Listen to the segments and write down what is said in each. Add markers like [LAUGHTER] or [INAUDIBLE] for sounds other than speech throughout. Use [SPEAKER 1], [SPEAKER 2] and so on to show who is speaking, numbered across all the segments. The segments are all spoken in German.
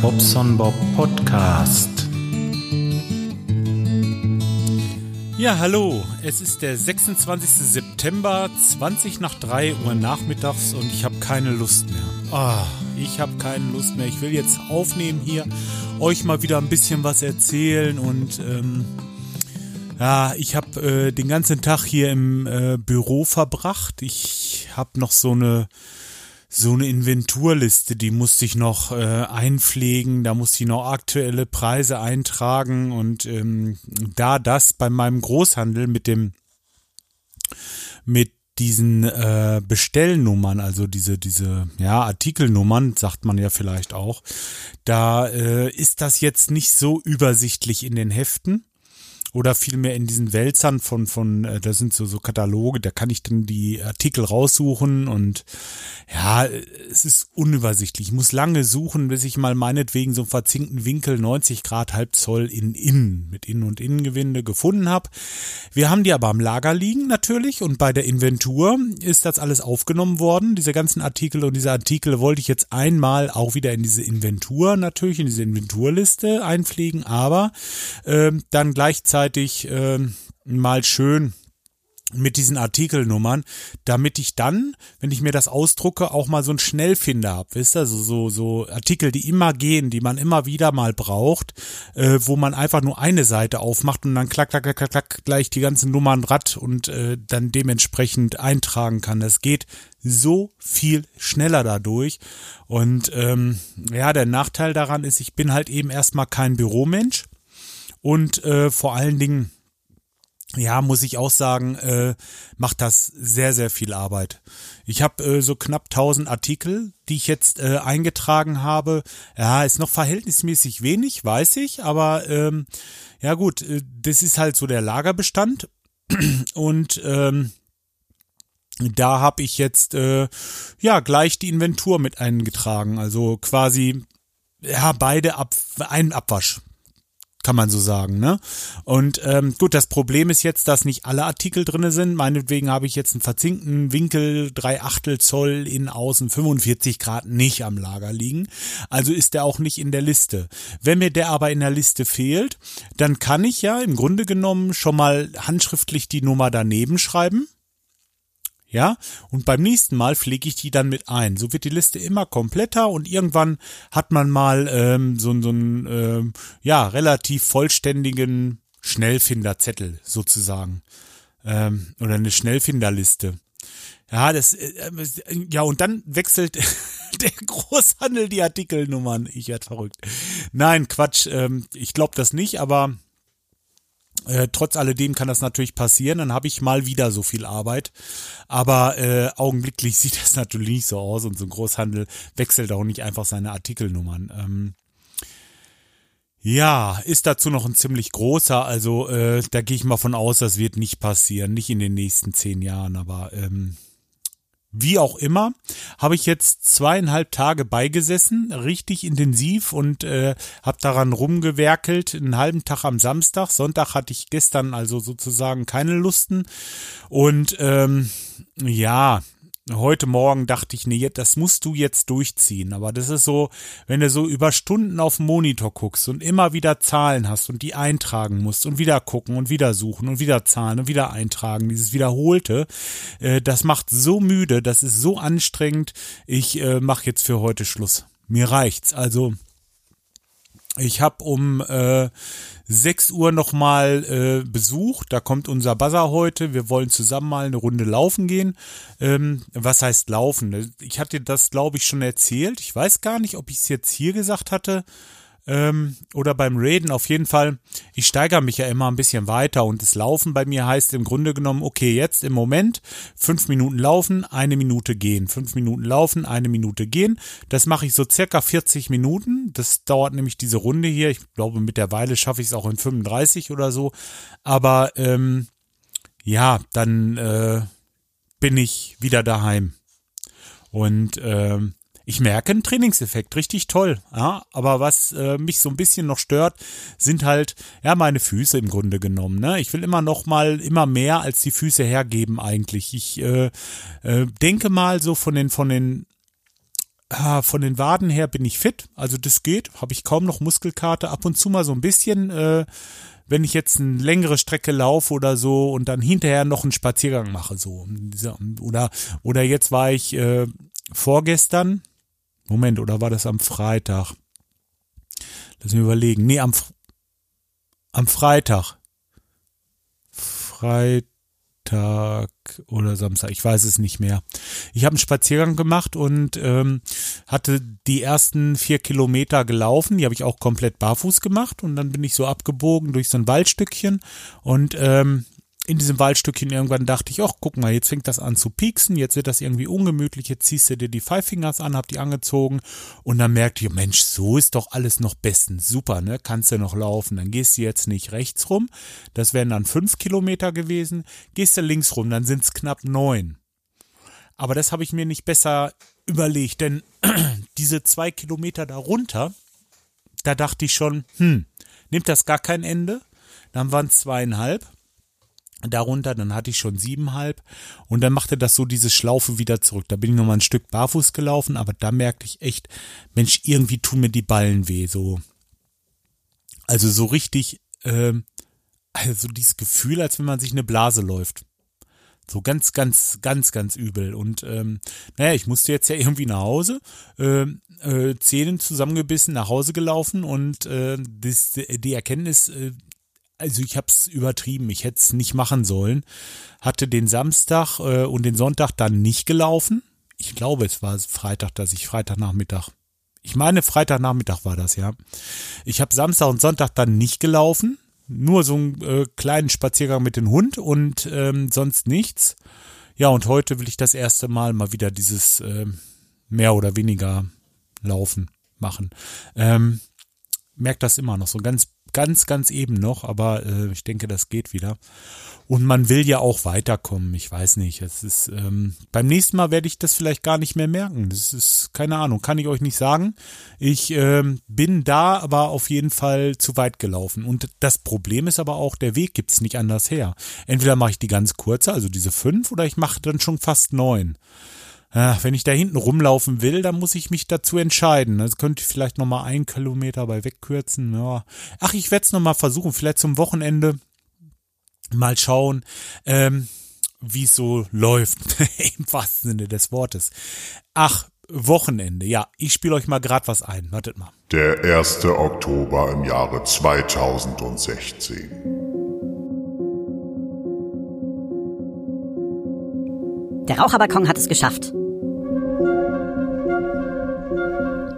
[SPEAKER 1] Bobson Bob Podcast.
[SPEAKER 2] Ja, hallo. Es ist der 26. September, 20 nach 3 Uhr nachmittags und ich habe keine Lust mehr. Ah, ich habe keine Lust mehr. Ich will jetzt aufnehmen hier, euch mal wieder ein bisschen was erzählen und ähm, ja, ich habe äh, den ganzen Tag hier im äh, Büro verbracht. Ich habe noch so eine so eine Inventurliste, die musste ich noch äh, einpflegen, da musste ich noch aktuelle Preise eintragen und ähm, da das bei meinem Großhandel mit dem mit diesen äh, Bestellnummern, also diese diese ja Artikelnummern, sagt man ja vielleicht auch, da äh, ist das jetzt nicht so übersichtlich in den Heften oder vielmehr in diesen Wälzern von, von, äh, da sind so, so Kataloge, da kann ich dann die Artikel raussuchen und ja, es ist unübersichtlich. Ich muss lange suchen, bis ich mal meinetwegen so einen verzinkten Winkel 90 Grad halb Zoll in Innen, mit Innen- und Innengewinde gefunden habe. Wir haben die aber am Lager liegen natürlich und bei der Inventur ist das alles aufgenommen worden, diese ganzen Artikel und diese Artikel wollte ich jetzt einmal auch wieder in diese Inventur natürlich, in diese Inventurliste einpflegen, aber äh, dann gleichzeitig gleichzeitig äh, mal schön mit diesen Artikelnummern, damit ich dann, wenn ich mir das ausdrucke, auch mal so einen Schnellfinder habe, wisst ihr, so, so, so Artikel, die immer gehen, die man immer wieder mal braucht, äh, wo man einfach nur eine Seite aufmacht und dann klack, klack, klack, klack, gleich die ganzen Nummern rad und äh, dann dementsprechend eintragen kann. Das geht so viel schneller dadurch. Und ähm, ja, der Nachteil daran ist, ich bin halt eben erstmal kein Büromensch und äh, vor allen Dingen, ja, muss ich auch sagen, äh, macht das sehr, sehr viel Arbeit. Ich habe äh, so knapp 1000 Artikel, die ich jetzt äh, eingetragen habe. Ja, ist noch verhältnismäßig wenig, weiß ich, aber ähm, ja gut, äh, das ist halt so der Lagerbestand [CLEARS THROAT] und ähm, da habe ich jetzt äh, ja gleich die Inventur mit eingetragen, also quasi ja beide ab einen Abwasch kann man so sagen, ne? Und ähm, gut, das Problem ist jetzt, dass nicht alle Artikel drinne sind. Meinetwegen habe ich jetzt einen verzinkten Winkel, drei Achtel Zoll in außen 45 Grad nicht am Lager liegen. Also ist der auch nicht in der Liste. Wenn mir der aber in der Liste fehlt, dann kann ich ja im Grunde genommen schon mal handschriftlich die Nummer daneben schreiben ja, und beim nächsten Mal pflege ich die dann mit ein. So wird die Liste immer kompletter und irgendwann hat man mal ähm, so, so einen ähm, ja relativ vollständigen Schnellfinderzettel sozusagen ähm, oder eine Schnellfinderliste. Ja, das äh, äh ja und dann wechselt [LAUGHS] der Großhandel die Artikelnummern. Ich werde verrückt. Nein, Quatsch. Ähm, ich glaube das nicht, aber äh, trotz alledem kann das natürlich passieren, dann habe ich mal wieder so viel Arbeit. Aber äh, augenblicklich [LAUGHS] sieht das natürlich nicht so aus und so ein Großhandel wechselt auch nicht einfach seine Artikelnummern. Ähm, ja, ist dazu noch ein ziemlich großer, also äh, da gehe ich mal von aus, das wird nicht passieren, nicht in den nächsten zehn Jahren, aber ähm, wie auch immer, habe ich jetzt zweieinhalb Tage beigesessen, richtig intensiv und äh, habe daran rumgewerkelt, einen halben Tag am Samstag. Sonntag hatte ich gestern also sozusagen keine Lusten. Und ähm, ja, heute Morgen dachte ich, nee, das musst du jetzt durchziehen. Aber das ist so, wenn du so über Stunden auf den Monitor guckst und immer wieder Zahlen hast und die eintragen musst und wieder gucken und wieder suchen und wieder zahlen und wieder eintragen, dieses Wiederholte, äh, das macht so müde, das ist so anstrengend. Ich äh, mache jetzt für heute Schluss. Mir reicht's. Also ich habe um äh, 6 Uhr nochmal äh, Besuch. Da kommt unser Buzzer heute. Wir wollen zusammen mal eine Runde laufen gehen. Ähm, was heißt laufen? Ich hatte das, glaube ich, schon erzählt. Ich weiß gar nicht, ob ich es jetzt hier gesagt hatte ähm, oder beim Raiden auf jeden Fall, ich steigere mich ja immer ein bisschen weiter und das Laufen bei mir heißt im Grunde genommen, okay, jetzt im Moment fünf Minuten laufen, eine Minute gehen, fünf Minuten laufen, eine Minute gehen. Das mache ich so circa 40 Minuten. Das dauert nämlich diese Runde hier. Ich glaube, mit der Weile schaffe ich es auch in 35 oder so. Aber ähm, ja, dann äh, bin ich wieder daheim. Und ähm, ich merke einen Trainingseffekt, richtig toll. Ja, aber was äh, mich so ein bisschen noch stört, sind halt ja meine Füße im Grunde genommen. Ne? Ich will immer noch mal immer mehr als die Füße hergeben eigentlich. Ich äh, äh, denke mal so von den von den ah, von den Waden her bin ich fit, also das geht, habe ich kaum noch Muskelkarte, ab und zu mal so ein bisschen, äh, wenn ich jetzt eine längere Strecke laufe oder so und dann hinterher noch einen Spaziergang mache, so. Oder, oder jetzt war ich äh, vorgestern, Moment, oder war das am Freitag? Lass mich überlegen. Nee, am, am Freitag. Freitag oder Samstag, ich weiß es nicht mehr. Ich habe einen Spaziergang gemacht und ähm, hatte die ersten vier Kilometer gelaufen. Die habe ich auch komplett barfuß gemacht und dann bin ich so abgebogen durch so ein Waldstückchen und ähm, in diesem Waldstückchen irgendwann dachte ich, ach, guck mal, jetzt fängt das an zu pieksen, jetzt wird das irgendwie ungemütlich, jetzt ziehst du dir die Five Fingers an, hab die angezogen und dann merkte ich, Mensch, so ist doch alles noch bestens, super, ne, kannst du noch laufen, dann gehst du jetzt nicht rechts rum, das wären dann fünf Kilometer gewesen, gehst du links rum, dann sind's knapp neun. Aber das habe ich mir nicht besser überlegt, denn [CLEARS THROAT] diese zwei Kilometer darunter, da dachte ich schon, hm, nimmt das gar kein Ende? Dann waren es zweieinhalb darunter, dann hatte ich schon siebenhalb und dann machte das so diese Schlaufe wieder zurück. Da bin ich nochmal ein Stück barfuß gelaufen, aber da merkte ich echt, Mensch, irgendwie tun mir die Ballen weh, so. Also so richtig, ähm, also dieses Gefühl, als wenn man sich eine Blase läuft. So ganz, ganz, ganz, ganz übel. Und ähm, naja, ich musste jetzt ja irgendwie nach Hause, äh, äh, Zähnen zusammengebissen, nach Hause gelaufen und äh, das, die Erkenntnis, äh, also ich habe es übertrieben, ich hätte es nicht machen sollen. Hatte den Samstag äh, und den Sonntag dann nicht gelaufen. Ich glaube, es war Freitag, dass ich Freitagnachmittag. Ich meine, Freitagnachmittag war das, ja. Ich habe Samstag und Sonntag dann nicht gelaufen. Nur so einen äh, kleinen Spaziergang mit dem Hund und ähm, sonst nichts. Ja, und heute will ich das erste Mal mal wieder dieses äh, mehr oder weniger Laufen machen. Ähm, merkt das immer noch so ganz ganz, ganz eben noch, aber äh, ich denke, das geht wieder. Und man will ja auch weiterkommen. Ich weiß nicht. Es ist ähm, beim nächsten Mal werde ich das vielleicht gar nicht mehr merken. Das ist keine Ahnung, kann ich euch nicht sagen. Ich ähm, bin da, aber auf jeden Fall zu weit gelaufen. Und das Problem ist aber auch, der Weg gibt's nicht anders her. Entweder mache ich die ganz kurze, also diese fünf, oder ich mache dann schon fast neun. Ach, wenn ich da hinten rumlaufen will, dann muss ich mich dazu entscheiden. Das könnte ich vielleicht nochmal einen Kilometer bei wegkürzen. Ja. Ach, ich werde es nochmal versuchen, vielleicht zum Wochenende mal schauen, ähm, wie es so läuft, [LAUGHS] im wahrsten Sinne des Wortes. Ach, Wochenende, ja, ich spiele euch mal grad was ein. Wartet mal.
[SPEAKER 3] Der 1. Oktober im Jahre 2016.
[SPEAKER 4] Der Raucherbalkon hat es geschafft.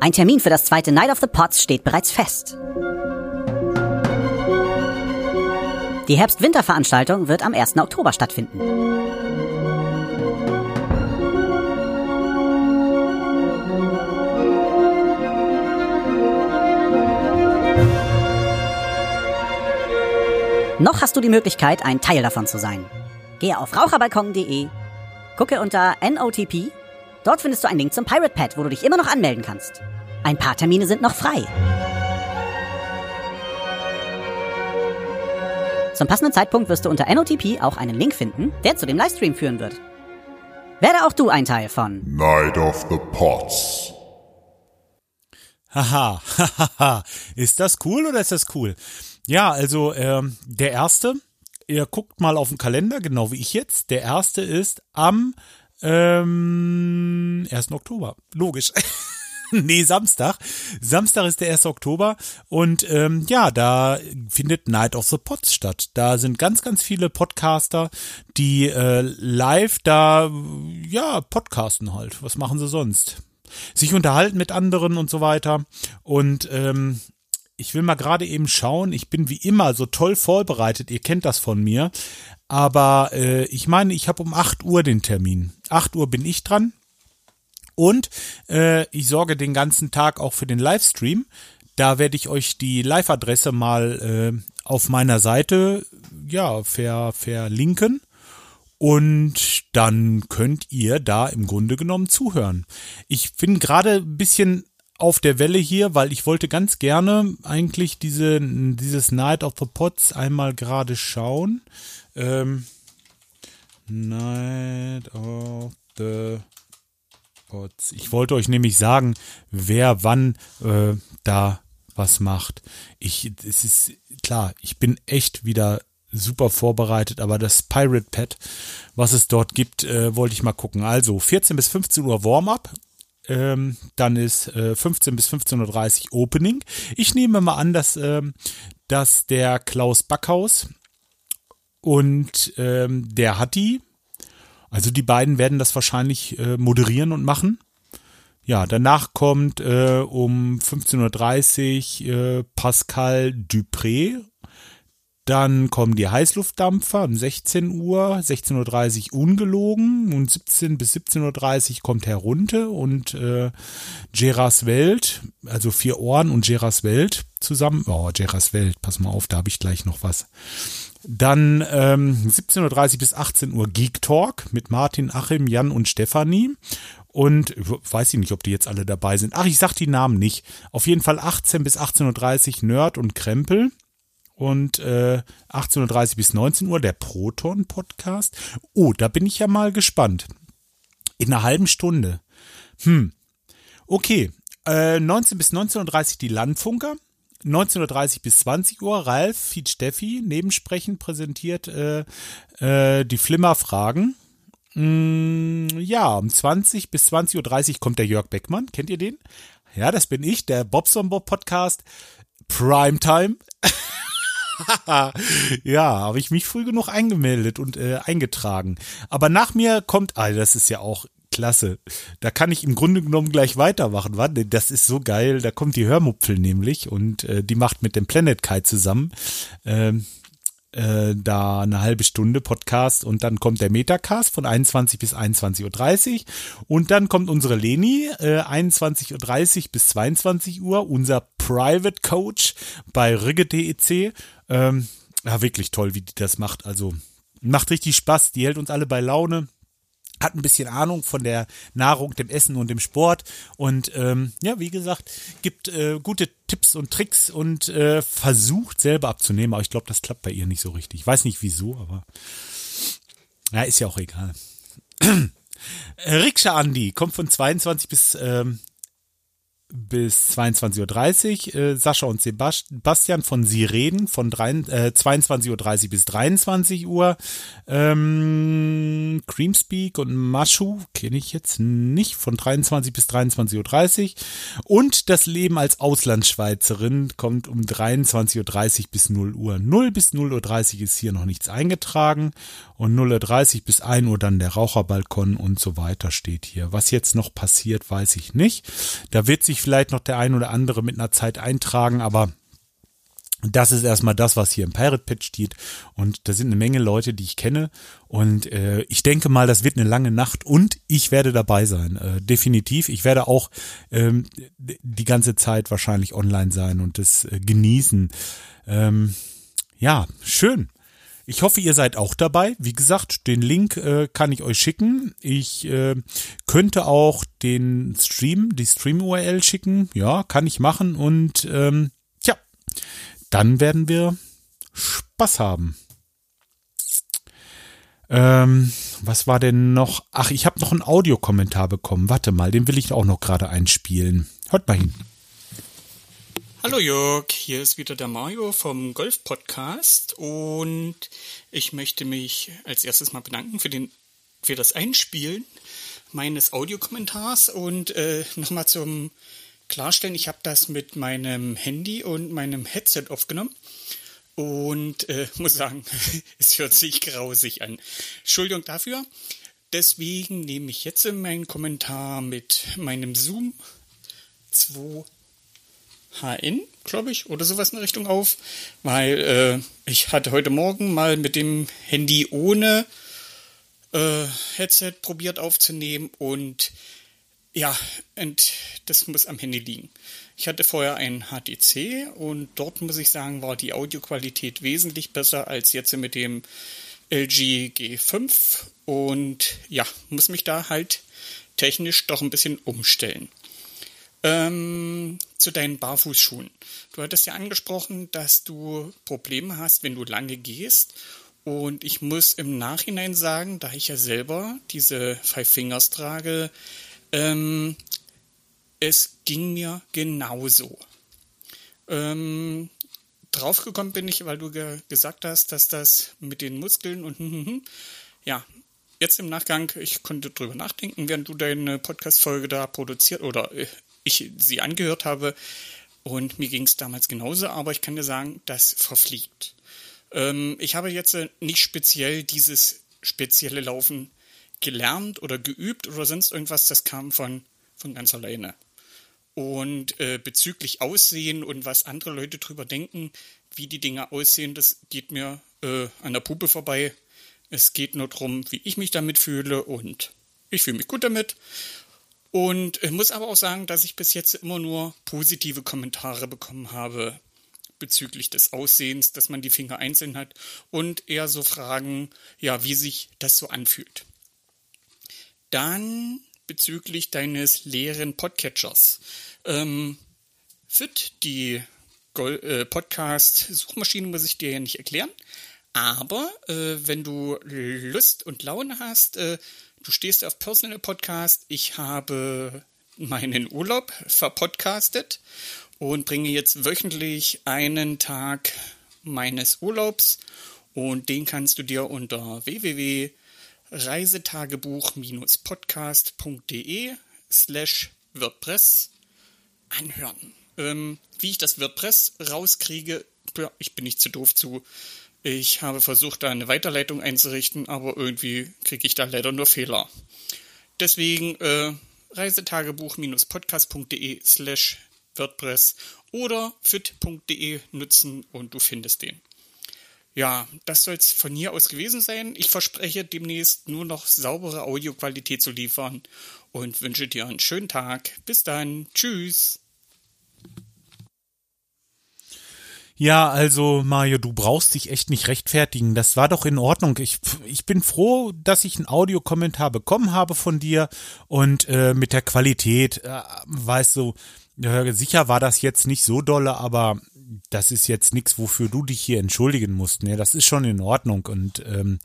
[SPEAKER 4] Ein Termin für das zweite Night of the Pots steht bereits fest. Die Herbst-Winter-Veranstaltung wird am 1. Oktober stattfinden. Noch hast du die Möglichkeit, ein Teil davon zu sein. Gehe auf raucherbalkon.de, gucke unter NOTP Dort findest du einen Link zum Pirate Pad, wo du dich immer noch anmelden kannst. Ein paar Termine sind noch frei. Zum passenden Zeitpunkt wirst du unter NOTP auch einen Link finden, der zu dem Livestream führen wird. Werde auch du ein Teil von
[SPEAKER 3] Night of the Pots.
[SPEAKER 2] Haha, [LAUGHS] haha, ist das cool oder ist das cool? Ja, also ähm, der erste, ihr guckt mal auf den Kalender, genau wie ich jetzt. Der erste ist am ähm, 1. Oktober. Logisch. [LAUGHS] nee, Samstag. Samstag ist der 1. Oktober und ähm, ja, da findet Night of the Pods statt. Da sind ganz, ganz viele Podcaster, die äh, live da, ja, podcasten halt. Was machen sie sonst? Sich unterhalten mit anderen und so weiter. Und ähm, ich will mal gerade eben schauen. Ich bin wie immer so toll vorbereitet. Ihr kennt das von mir. Aber äh, ich meine, ich habe um 8 Uhr den Termin. 8 Uhr bin ich dran. Und äh, ich sorge den ganzen Tag auch für den Livestream. Da werde ich euch die Live-Adresse mal äh, auf meiner Seite ja ver, verlinken. Und dann könnt ihr da im Grunde genommen zuhören. Ich bin gerade ein bisschen auf der Welle hier, weil ich wollte ganz gerne eigentlich diese, dieses Night of the Pots einmal gerade schauen. Ähm, Night of the Pots. Ich wollte euch nämlich sagen, wer wann äh, da was macht. Ich, es ist klar, ich bin echt wieder super vorbereitet, aber das Pirate Pad, was es dort gibt, äh, wollte ich mal gucken. Also 14 bis 15 Uhr Warm-up, ähm, dann ist äh, 15 bis 15.30 Uhr Opening. Ich nehme mal an, dass, ähm, dass der Klaus Backhaus und ähm, der Hatti, also die beiden werden das wahrscheinlich äh, moderieren und machen. Ja, danach kommt äh, um 15.30 Uhr äh, Pascal Dupré dann kommen die Heißluftdampfer um 16 Uhr, 16.30 Uhr ungelogen und 17 bis 17.30 Uhr kommt Herr Runte und äh, Geras Welt, also vier Ohren und Geras Welt zusammen. Oh, Geras Welt, pass mal auf, da habe ich gleich noch was. Dann ähm, 17.30 Uhr bis 18 Uhr Geek Talk mit Martin, Achim, Jan und Stefanie. Und weiß ich nicht, ob die jetzt alle dabei sind. Ach, ich sag die Namen nicht. Auf jeden Fall 18 bis 18.30 Uhr Nerd und Krempel und äh, 18.30 bis 19 Uhr der Proton-Podcast. Oh, da bin ich ja mal gespannt. In einer halben Stunde. Hm. Okay. Äh, 19 bis 19.30 Uhr die Landfunker. 19.30 bis 20 Uhr Ralf Fied Steffi nebensprechend präsentiert äh, äh, die Flimmerfragen. Mm, ja, um 20 bis 20.30 Uhr kommt der Jörg Beckmann. Kennt ihr den? Ja, das bin ich, der Bobson Bob Podcast. Primetime. [LAUGHS] [LAUGHS] ja, habe ich mich früh genug eingemeldet und äh, eingetragen. Aber nach mir kommt, ah, das ist ja auch klasse. Da kann ich im Grunde genommen gleich weitermachen. Warte, das ist so geil. Da kommt die Hörmupfel nämlich und äh, die macht mit dem Planet Kai zusammen. Ähm, äh, da eine halbe Stunde Podcast und dann kommt der Metacast von 21 bis 21.30 Uhr und dann kommt unsere Leni äh, 21.30 Uhr bis 22 Uhr, unser Private Coach bei Rigge.dec. Ähm, ja, wirklich toll, wie die das macht. Also macht richtig Spaß. Die hält uns alle bei Laune hat ein bisschen Ahnung von der Nahrung, dem Essen und dem Sport und ähm, ja, wie gesagt, gibt äh, gute Tipps und Tricks und äh, versucht selber abzunehmen, aber ich glaube, das klappt bei ihr nicht so richtig. Ich weiß nicht wieso, aber ja, ist ja auch egal. [CLEARS THROAT] Rikscha Andi kommt von 22 bis ähm, bis 22.30 Uhr. Äh, Sascha und Sebastian von Sie reden von äh, 22.30 Uhr bis 23 Uhr. Ähm, Creamspeak und Maschu kenne ich jetzt nicht von 23 bis 23.30 Uhr. Und das Leben als Auslandsschweizerin kommt um 23.30 Uhr bis 0 Uhr. 0 bis 0.30 Uhr ist hier noch nichts eingetragen und 0.30 Uhr bis 1 Uhr dann der Raucherbalkon und so weiter steht hier. Was jetzt noch passiert, weiß ich nicht. Da wird sich vielleicht noch der ein oder andere mit einer Zeit eintragen, aber das ist erstmal das, was hier im Pirate Pitch steht. Und da sind eine Menge Leute, die ich kenne. Und äh, ich denke mal, das wird eine lange Nacht und ich werde dabei sein. Äh, definitiv. Ich werde auch ähm, die ganze Zeit wahrscheinlich online sein und das äh, genießen. Ähm, ja, schön. Ich hoffe, ihr seid auch dabei. Wie gesagt, den Link äh, kann ich euch schicken. Ich äh, könnte auch den Stream, die Stream-URL schicken. Ja, kann ich machen. Und ähm, tja, dann werden wir Spaß haben. Ähm, was war denn noch? Ach, ich habe noch einen Audiokommentar bekommen. Warte mal, den will ich auch noch gerade einspielen. Hört mal hin.
[SPEAKER 5] Hallo Jörg, hier ist wieder der Mario vom Golf Podcast und ich möchte mich als erstes mal bedanken für den für das Einspielen meines Audiokommentars und äh, nochmal zum Klarstellen, ich habe das mit meinem Handy und meinem Headset aufgenommen und äh, muss sagen, [LAUGHS] es hört sich grausig an. Entschuldigung dafür. Deswegen nehme ich jetzt meinen Kommentar mit meinem Zoom 2 HN, glaube ich, oder sowas in Richtung auf, weil äh, ich hatte heute Morgen mal mit dem Handy ohne äh, Headset probiert aufzunehmen und ja, und das muss am Handy liegen. Ich hatte vorher ein HTC und dort muss ich sagen, war die Audioqualität wesentlich besser als jetzt mit dem LG G5 und ja, muss mich da halt technisch doch ein bisschen umstellen. Ähm, zu deinen Barfußschuhen. Du hattest ja angesprochen, dass du Probleme hast, wenn du lange gehst. Und ich muss im Nachhinein sagen, da ich ja selber diese Five Fingers trage, Ähm, es ging mir genauso. Ähm, draufgekommen bin ich, weil du ge gesagt hast, dass das mit den Muskeln und hm, hm, hm, ja, jetzt im Nachgang, ich konnte drüber nachdenken, während du deine Podcast-Folge da produziert oder äh, ich sie angehört habe. Und mir ging es damals genauso, aber ich kann dir sagen, das verfliegt. Ähm, ich habe jetzt äh, nicht speziell dieses spezielle Laufen gelernt oder geübt oder sonst irgendwas, das kam von, von ganz alleine. Und äh, bezüglich Aussehen und was andere Leute drüber denken, wie die Dinge aussehen, das geht mir äh, an der Puppe vorbei. Es geht nur darum, wie ich mich damit fühle und ich fühle mich gut damit. Und muss aber auch sagen, dass ich bis jetzt immer nur positive Kommentare bekommen habe bezüglich des Aussehens, dass man die Finger einzeln hat und eher so Fragen, ja, wie sich das so anfühlt. Dann bezüglich deines leeren Podcatchers. Ähm, FIT, die äh, Podcast-Suchmaschine, muss ich dir ja nicht erklären. Aber äh, wenn du Lust und Laune hast, äh, du stehst auf Personal Podcast, ich habe meinen Urlaub verpodcastet und bringe jetzt wöchentlich einen Tag meines Urlaubs und den kannst du dir unter www.reisetagebuch-podcast.de slash WordPress anhören. Ähm, wie ich das WordPress rauskriege, ich bin nicht zu doof zu. Ich habe versucht, da eine Weiterleitung einzurichten, aber irgendwie kriege ich da leider nur Fehler. Deswegen äh, reisetagebuch-podcast.de slash WordPress oder fit.de nutzen und du findest den. Ja, das soll es von hier aus gewesen sein. Ich verspreche demnächst nur noch saubere Audioqualität zu liefern und wünsche dir einen schönen Tag. Bis dann. Tschüss.
[SPEAKER 2] Ja, also Mario, du brauchst dich echt nicht rechtfertigen. Das war doch in Ordnung. Ich, ich bin froh, dass ich einen Audiokommentar bekommen habe von dir und äh, mit der Qualität, äh, weißt du, ja, sicher war das jetzt nicht so dolle, aber das ist jetzt nichts, wofür du dich hier entschuldigen musst. Ne, das ist schon in Ordnung. Und ähm,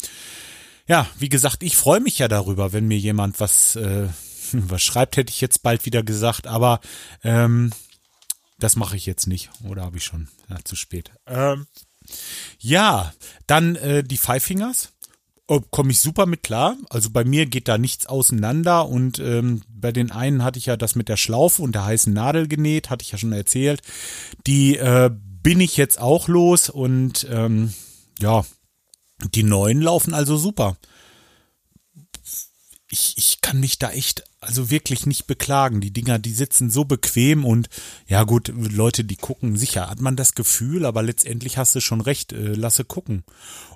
[SPEAKER 2] ja, wie gesagt, ich freue mich ja darüber, wenn mir jemand was, äh, [LAUGHS] was schreibt, hätte ich jetzt bald wieder gesagt, aber ähm, das mache ich jetzt nicht. Oder habe ich schon? Ja, zu spät. Ähm, ja, dann äh, die Five Fingers. Oh, komme ich super mit klar. Also bei mir geht da nichts auseinander und ähm, bei den einen hatte ich ja das mit der Schlaufe und der heißen Nadel genäht, hatte ich ja schon erzählt. Die äh, bin ich jetzt auch los und ähm, ja, die neuen laufen also super. Ich, ich kann mich da echt also wirklich nicht beklagen. Die Dinger, die sitzen so bequem und ja gut, Leute, die gucken, sicher hat man das Gefühl, aber letztendlich hast du schon recht, äh, lasse gucken.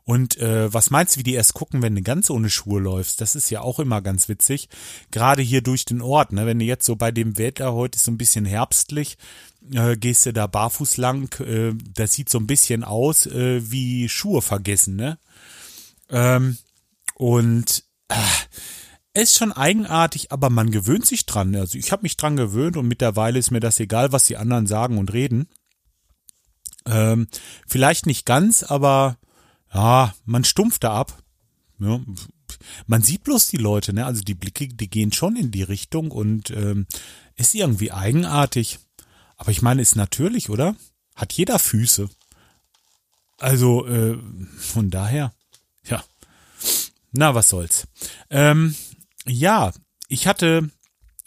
[SPEAKER 2] Und äh, was meinst du, wie die erst gucken, wenn du ganz ohne Schuhe läufst? Das ist ja auch immer ganz witzig. Gerade hier durch den Ort, ne? Wenn du jetzt so bei dem Wetter, heute ist so ein bisschen herbstlich, äh, gehst du da barfuß lang, äh, das sieht so ein bisschen aus äh, wie Schuhe vergessen, ne? Ähm, und äh, ist schon eigenartig, aber man gewöhnt sich dran. Also ich habe mich dran gewöhnt und mittlerweile ist mir das egal, was die anderen sagen und reden. Ähm, vielleicht nicht ganz, aber ja, man stumpft da ab. Ja, man sieht bloß die Leute, ne? Also die Blicke, die gehen schon in die Richtung und ähm, ist irgendwie eigenartig. Aber ich meine, ist natürlich, oder? Hat jeder Füße. Also äh, von daher, ja. Na, was soll's. Ähm, ja, ich hatte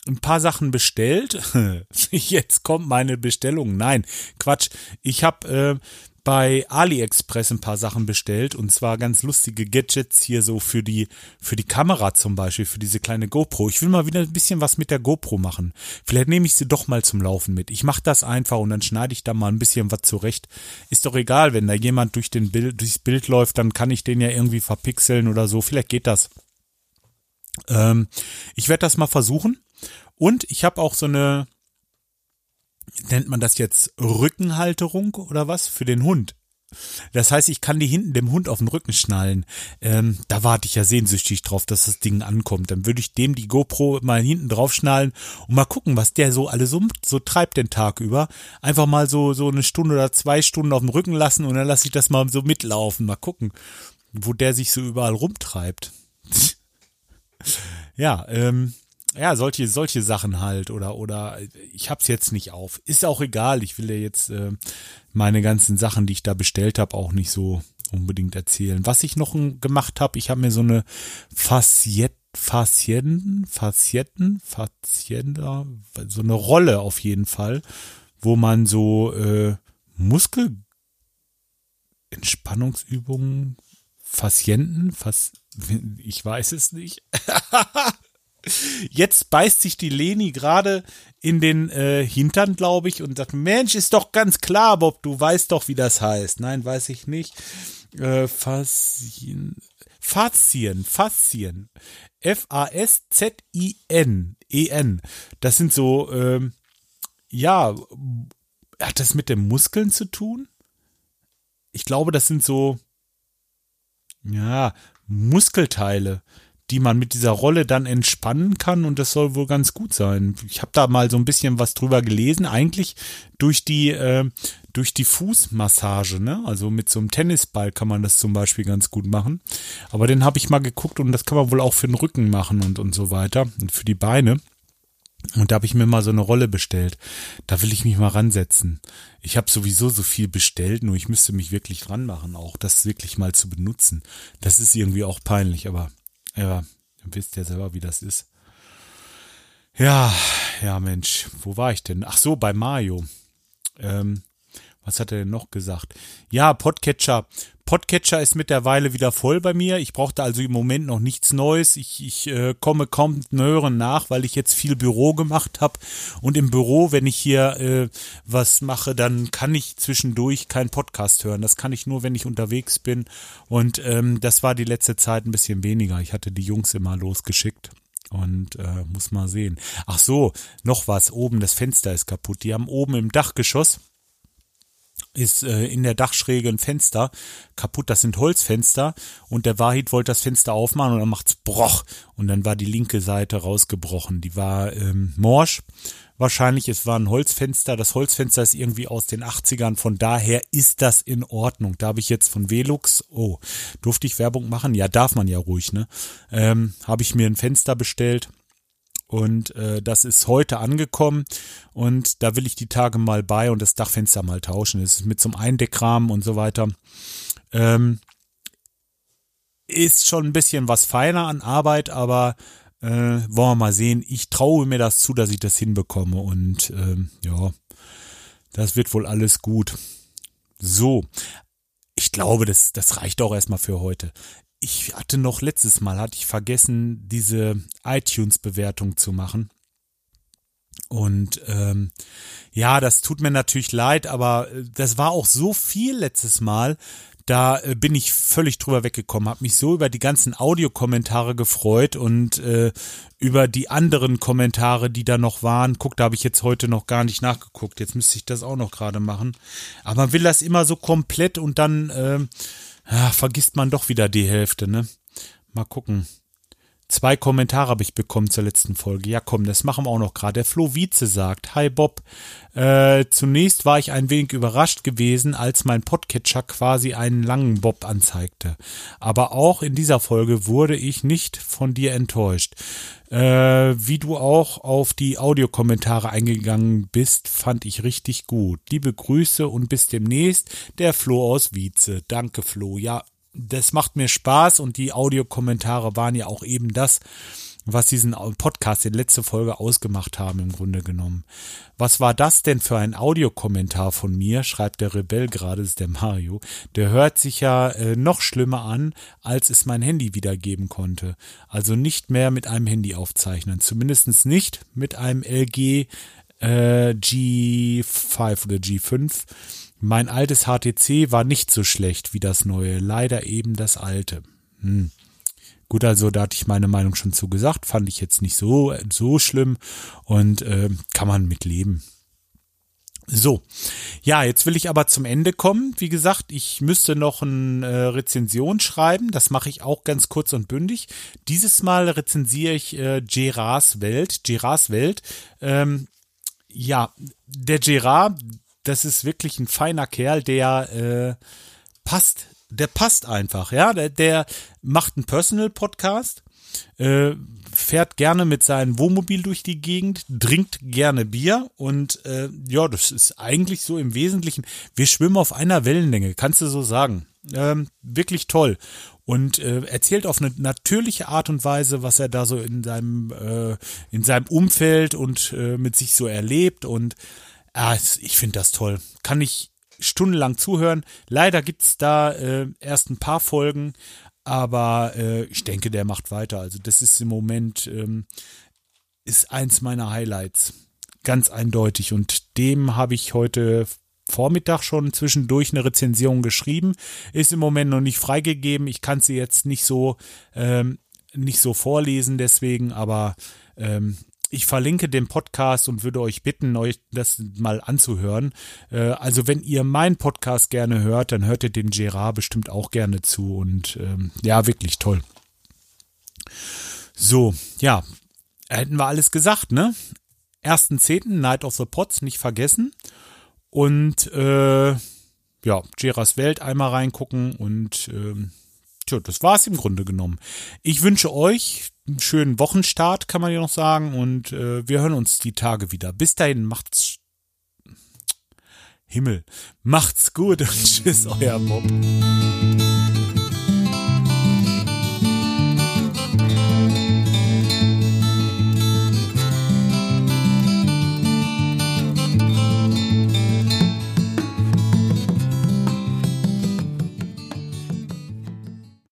[SPEAKER 2] ein paar Sachen bestellt. [LAUGHS] Jetzt kommt meine Bestellung. Nein, Quatsch. Ich habe äh, bei AliExpress ein paar Sachen bestellt und zwar ganz lustige Gadgets hier so für die für die Kamera zum Beispiel für diese kleine GoPro. Ich will mal wieder ein bisschen was mit der GoPro machen. Vielleicht nehme ich sie doch mal zum Laufen mit. Ich mache das einfach und dann schneide ich da mal ein bisschen was zurecht. Ist doch egal, wenn da jemand durch den Bild durchs Bild läuft, dann kann ich den ja irgendwie verpixeln oder so. Vielleicht geht das. Ähm, ich werde das mal versuchen. Und ich habe auch so eine, nennt man das jetzt Rückenhalterung oder was? Für den Hund. Das heißt, ich kann die hinten dem Hund auf den Rücken schnallen. Ähm, da warte ich ja sehnsüchtig drauf, dass das Ding ankommt. Dann würde ich dem die GoPro mal hinten drauf schnallen und mal gucken, was der so alles so, so treibt den Tag über. Einfach mal so, so eine Stunde oder zwei Stunden auf dem Rücken lassen und dann lasse ich das mal so mitlaufen. Mal gucken, wo der sich so überall rumtreibt. [LAUGHS] Ja, ähm, ja, solche, solche Sachen halt oder, oder ich hab's jetzt nicht auf. Ist auch egal. Ich will ja jetzt äh, meine ganzen Sachen, die ich da bestellt habe, auch nicht so unbedingt erzählen. Was ich noch gemacht habe, ich habe mir so eine Facette Faszien, Faszietten, Faszienda, so eine Rolle auf jeden Fall, wo man so äh, Muskel Entspannungsübungen, Faszienten, Fas ich weiß es nicht. [LAUGHS] Jetzt beißt sich die Leni gerade in den äh, Hintern, glaube ich, und sagt, Mensch, ist doch ganz klar, Bob, du weißt doch, wie das heißt. Nein, weiß ich nicht. Äh, Faszien, Faszien, Faszien. F-A-S-Z-I-N, E-N. Das sind so, ähm, ja, hat das mit den Muskeln zu tun? Ich glaube, das sind so, ja, Muskelteile, die man mit dieser Rolle dann entspannen kann und das soll wohl ganz gut sein. Ich habe da mal so ein bisschen was drüber gelesen, eigentlich durch die äh, durch die Fußmassage, ne? Also mit so einem Tennisball kann man das zum Beispiel ganz gut machen. Aber den habe ich mal geguckt und das kann man wohl auch für den Rücken machen und und so weiter und für die Beine. Und da habe ich mir mal so eine Rolle bestellt. Da will ich mich mal ransetzen. Ich habe sowieso so viel bestellt, nur ich müsste mich wirklich dran machen, auch das wirklich mal zu benutzen. Das ist irgendwie auch peinlich, aber ja, ihr wisst ja selber, wie das ist. Ja, ja, Mensch, wo war ich denn? Ach so, bei Mario. Ähm, was hat er denn noch gesagt? Ja, Podcatcher. Podcatcher ist mittlerweile wieder voll bei mir. Ich brauchte also im Moment noch nichts Neues. Ich, ich äh, komme kaum Hören nach, weil ich jetzt viel Büro gemacht habe. Und im Büro, wenn ich hier äh, was mache, dann kann ich zwischendurch keinen Podcast hören. Das kann ich nur, wenn ich unterwegs bin. Und ähm, das war die letzte Zeit ein bisschen weniger. Ich hatte die Jungs immer losgeschickt. Und äh, muss mal sehen. Ach so, noch was. Oben, das Fenster ist kaputt. Die haben oben im Dachgeschoss ist äh, in der Dachschräge ein Fenster kaputt. Das sind Holzfenster und der Wahid wollte das Fenster aufmachen und dann macht's broch und dann war die linke Seite rausgebrochen. Die war ähm, morsch. Wahrscheinlich, es war ein Holzfenster. Das Holzfenster ist irgendwie aus den 80ern. Von daher ist das in Ordnung. Da habe ich jetzt von Velux, oh, durfte ich Werbung machen? Ja, darf man ja ruhig, ne? Ähm, habe ich mir ein Fenster bestellt und äh, das ist heute angekommen und da will ich die Tage mal bei und das Dachfenster mal tauschen. Das ist mit zum Eindeckrahmen und so weiter. Ähm, ist schon ein bisschen was feiner an Arbeit, aber äh, wollen wir mal sehen. Ich traue mir das zu, dass ich das hinbekomme und ähm, ja, das wird wohl alles gut. So, ich glaube, das, das reicht auch erstmal für heute ich hatte noch letztes Mal, hatte ich vergessen, diese iTunes-Bewertung zu machen. Und ähm, ja, das tut mir natürlich leid, aber äh, das war auch so viel letztes Mal. Da äh, bin ich völlig drüber weggekommen, habe mich so über die ganzen Audiokommentare gefreut und äh, über die anderen Kommentare, die da noch waren. Guck, da habe ich jetzt heute noch gar nicht nachgeguckt. Jetzt müsste ich das auch noch gerade machen. Aber man will das immer so komplett und dann äh, ja, vergisst man doch wieder die Hälfte, ne? Mal gucken. Zwei Kommentare habe ich bekommen zur letzten Folge. Ja, komm, das machen wir auch noch gerade. Der Flo Wietze sagt, Hi Bob, äh, zunächst war ich ein wenig überrascht gewesen, als mein Podcatcher quasi einen langen Bob anzeigte. Aber auch in dieser Folge wurde ich nicht von dir enttäuscht. Äh, wie du auch auf die Audiokommentare eingegangen bist, fand ich richtig gut. Liebe Grüße und bis demnächst, der Flo aus Wietze. Danke, Flo. Ja, das macht mir Spaß und die Audiokommentare waren ja auch eben das, was diesen Podcast in letzter Folge ausgemacht haben im Grunde genommen. Was war das denn für ein Audiokommentar von mir, schreibt der Rebell gerade, ist der Mario. Der hört sich ja äh, noch schlimmer an, als es mein Handy wiedergeben konnte. Also nicht mehr mit einem Handy aufzeichnen, zumindest nicht mit einem LG äh, G5 oder G5 mein altes HTC war nicht so schlecht wie das neue, leider eben das alte. Hm. Gut, also da hatte ich meine Meinung schon zu gesagt, fand ich jetzt nicht so so schlimm und äh, kann man mitleben. So, ja, jetzt will ich aber zum Ende kommen. Wie gesagt, ich müsste noch eine äh, Rezension schreiben. Das mache ich auch ganz kurz und bündig. Dieses Mal rezensiere ich äh, Gerards Welt. Gerards Welt. Ähm, ja, der Gerard, das ist wirklich ein feiner Kerl, der äh, passt, der passt einfach, ja, der, der macht einen Personal Podcast äh, fährt gerne mit seinem Wohnmobil durch die Gegend, trinkt gerne Bier und äh, ja, das ist eigentlich so im Wesentlichen, wir schwimmen auf einer Wellenlänge, kannst du so sagen. Ähm, wirklich toll. Und äh, erzählt auf eine natürliche Art und Weise, was er da so in seinem, äh, in seinem Umfeld und äh, mit sich so erlebt. Und äh, ich finde das toll. Kann ich stundenlang zuhören. Leider gibt's da äh, erst ein paar Folgen, aber äh, ich denke, der macht weiter. Also das ist im Moment ähm, ist eins meiner Highlights, ganz eindeutig. Und dem habe ich heute Vormittag schon zwischendurch eine Rezension geschrieben. Ist im Moment noch nicht freigegeben. Ich kann sie jetzt nicht so ähm, nicht so vorlesen, deswegen, aber ähm, ich verlinke den Podcast und würde euch bitten, euch das mal anzuhören. Äh, also wenn ihr meinen Podcast gerne hört, dann hört ihr den Gerard bestimmt auch gerne zu und ähm, ja, wirklich toll. So, ja, hätten wir alles gesagt, ne? Ersten Zehnten, Night of the Pots, nicht vergessen. Und äh, ja, Geras Welt einmal reingucken und ähm, tja, das war's im Grunde genommen. Ich wünsche euch einen schönen Wochenstart, kann man ja noch sagen. Und äh, wir hören uns die Tage wieder. Bis dahin, macht's. Himmel, macht's gut und [LAUGHS] tschüss, euer Mob.